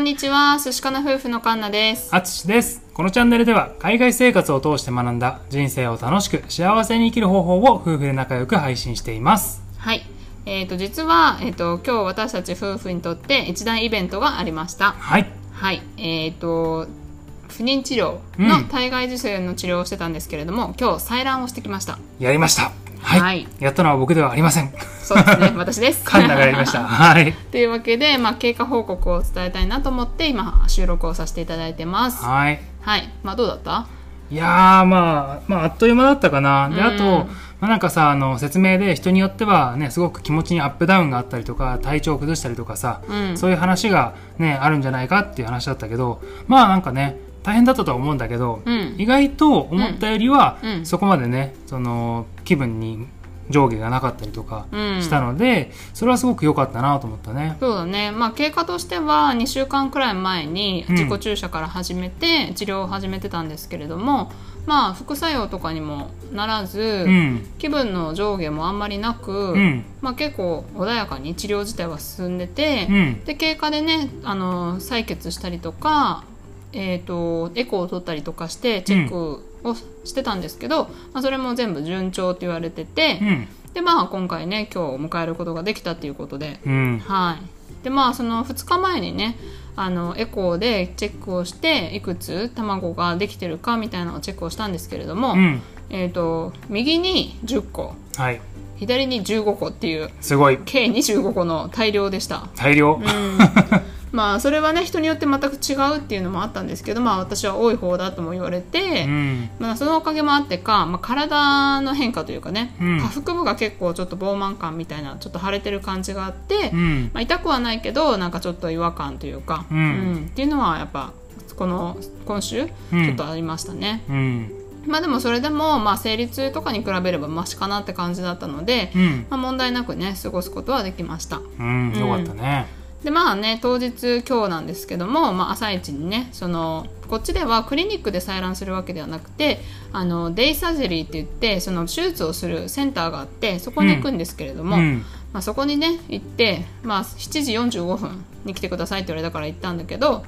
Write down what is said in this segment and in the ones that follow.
んにちは、寿司かな夫婦のカンナです。あつしです。このチャンネルでは海外生活を通して学んだ人生を楽しく幸せに生きる方法を夫婦で仲良く配信しています。はい。えっ、と、実は、えっ、と、今日私たち夫婦にとって一大イベントがありました。はい。はい。えっ、と、不妊治療うんの体外受精の治療をしてたんですけれども、今日採卵をしてきました。やりました。はい。はいやったのは僕ではありません。そうですね、私です。カンナがやりました。はい。というわけで、まあ、経過報告を伝えたいなと思って、今、収録をさせていただいてます。はい。はい。まあ、どうだった？いやー、まあ、まあ、あっという間だったかな。で、うんあと、まあ、なんかさ、あの、説明で人によってはね、すごく気持ちにアップダウンがあったりとか、体調を崩したりとかさ、うん。そういう話がね、あるんじゃないかっていう話だったけど、まあなんかね、大変だったとは思うんだけど、うん意外と思ったよりは、うんうんそこまでね、その、気分に上下がなかったりとかうんしたので、それはすごく良かったなと思ったね。そうだね、まあ、経過としては2週間くらい前にうん自己注射から始めて治療を始めてたんですけれども、まあ、副作用とかにもならず、うん。気分の上下もあんまりなく、うん。まあ、結構穏やかに治療自体は進んでて、うん。で経過でねあの採血したりとか、えー、とエコーを取ったりとかしてチェックをしてたんですけど、まあ、それも全部順調と言われてて、うん。でまあ今回ね今日迎えることができたっていうことでうん。はい、でまあその2日前にねあのエコーでチェックをしていくつ卵ができてるかみたいなのをチェックをしたんですけれども、うん。えー、と右に10個はい。左に15個っていうすごい。計25個の大量でした。大量？うんまあそれはね人によって全く違うっていうのもあったんですけどまあ私は多い方だとも言われて、うん。まあ、そのおかげもあってか、まあ、体の変化というかね、うん下腹部が結構ちょっと膨満感みたいなちょっと腫れてる感じがあって、うん。まあ、痛くはないけどなんかちょっと違和感というか、うんっていうのはやっぱこの今週ちうんょっとありましたね、うん。まあでもそれでもまあ生理痛とかに比べればマシかなって感じだったので、うん。まあ、問題なくね過ごすことはできましたうん。よかったね。でまあね当日今日なんですけども、まあ、朝一にねそのこっちではクリニックで採卵するわけではなくてあのデイサージェリーって言ってその手術をするセンターがあってそこに行くんですけれども、うん。まあ、そこにね行って、まあ、7時45分に来てくださいって言われたから行ったんだけど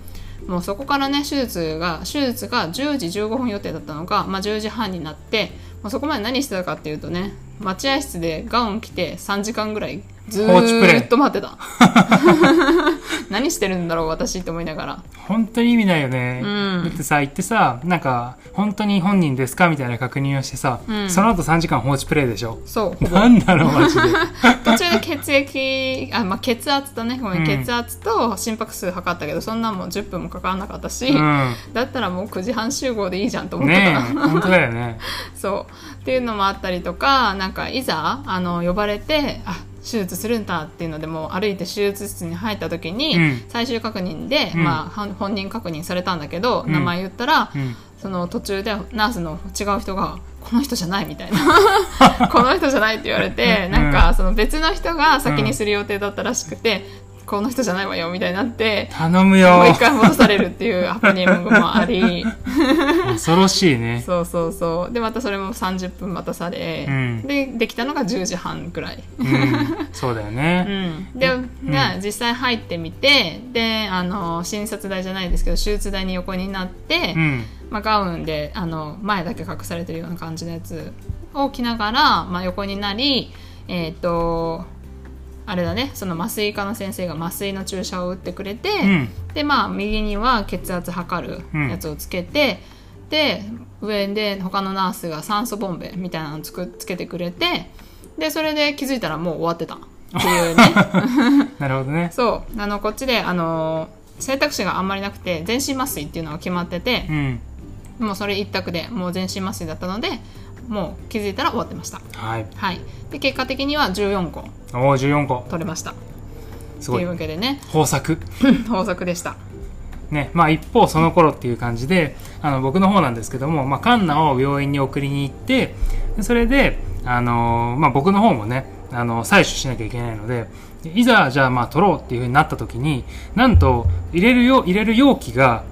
もうそこからね手術が手術が10時15分予定だったのが、まあ、10時半になってもうそこまで何してたかっていうとね待合室でガウン着て3時間ぐらいず放置プレイ。ーっと待ってた。何してるんだろう私って思いながら。本当に意味ないよね、うん。だってさ行ってさなんか本当に本人ですか？みたいな確認をしてさ、うん。その後3時間放置プレイでしょ？そう。なんだろうマジで。途中で血液あ、まあ、血圧とねごめん、うん。血圧と心拍数測ったけどそんなんもう10分もかからなかったし、うん。だったらもう9時半集合でいいじゃんと思ってねた、え本当だよね。そう。っていうのもあったりとかなんかいざあの呼ばれてあ手術するんだっていうのでもう歩いて手術室に入った時に、うん。最終確認で、うん。まあ、本本人確認されたんだけど、うん。名前言ったら、うん。その途中でナースの違う人が「この人じゃない」みたいな「この人じゃない」って言われて、うん。なんかその別の人が先にする予定だったらしくて「この人じゃないわよ」みたいになって。頼むよ。もう一回戻されるっていうハプニングもあり。恐ろしいね。そうそうそう。でまたそれも30分待たされ、うん。でできたのが10時半くらい、うん。そうだよ うねん、で、ね実際入ってみてであの診察台じゃないですけど手術台に横になって、うん。まあ、ガウンであの前だけ隠されてるような感じのやつを着ながら、まあ、横になりえっ、とあれだね。その麻酔科の先生が麻酔の注射を打ってくれて、うん。でまあ右には血圧測るやつをつけて、で上で他のナースが酸素ボンベみたいなのをつくつけてくれてでそれで気づいたらもう終わってた。っていうね。なるほどね。そう。あのこっちであの選択肢があんまりなくて全身麻酔っていうのが決まっててう、ん。もうそれ一択でもう全身麻酔だったのでもう気づいたら終わってました。はい。はい。で結果的には14個。おお14個。取れました。っすごい。ていうわけでね。豊作。豊作でした。ねまあ、一方その頃っていう感じであの僕の方なんですけども、まあ、カンナを病院に送りに行ってでそれで、あのーまあ、僕の方もねあの採取しなきゃいけないのででいざじゃあまあ取ろうっていうふうになった時になんと入れるよ入れる容器が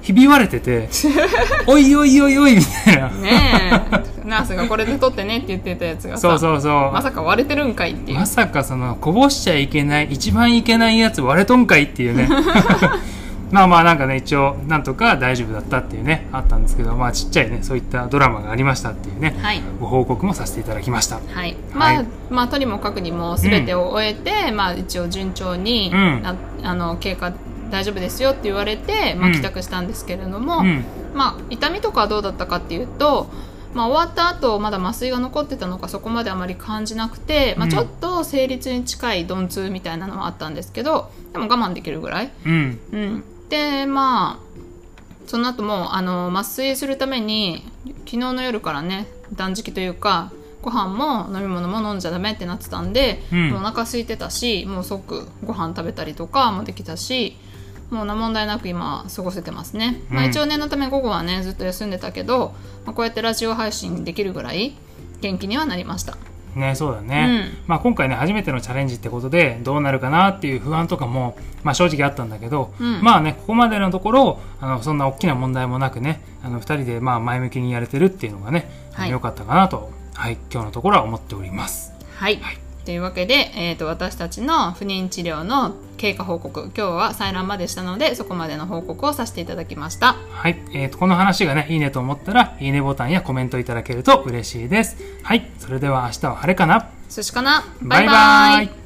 ひび割れてて おいおいおいおいみたいな。ねえナースがこれで取ってねって言ってたやつがさそうそうそう。まさか割れてるんかいっていう、まさかそのこぼしちゃいけない一番いけないやつ割れとんかいっていうね。まあまあなんかね一応なんとか大丈夫だったっていうねあったんですけどまあちっちゃいねそういったドラマがありましたっていうね、はい。ご報告もさせていただきました。はい。まあ、はい。まあとにもかくにも全てを終えて、まあ一応順調に、うん。なあの経過大丈夫ですよって言われて、まあ、うん。帰宅したんですけれども、うん。まあ痛みとかはどうだったかっていうとまあ、終わった後まだ麻酔が残ってたのかそこまであまり感じなくて、まあ、うん。ちょっと生理痛に近い鈍痛みたいなのはあったんですけどでも我慢できるぐらい、うん。うん、でまあその後もあの麻酔するために昨日の夜からね断食というかご飯も飲み物も飲んじゃダメってなってたんで、うん。お腹空いてたしもう即ご飯食べたりとかもできたしもうな問題なく今過ごせてますね、まあ、うん一応念のため午後はねずっと休んでたけど、まあ、こうやってラジオ配信できるぐらい元気にはなりました。ねそうだね、まあ、今回ね初めてのチャレンジってことでどうなるかなっていう不安とかも、まあ、正直あったんだけど、うん。まあねここまでのところあのそんな大きな問題もなくねあの2人でまあ前向きにやれてるっていうのがね、はい。良かったかなと、はい、今日のところは思っております。はい、はいというわけで、えー、と私たちの不妊治療の経過報告今日は採卵までしたのでそこまでの報告をさせていただきました。はい、えーとこの話がねいいねと思ったらいいねボタンやコメントいただけると嬉しいです。はい、それでは明日は晴れかな。寿司かな。バイバイ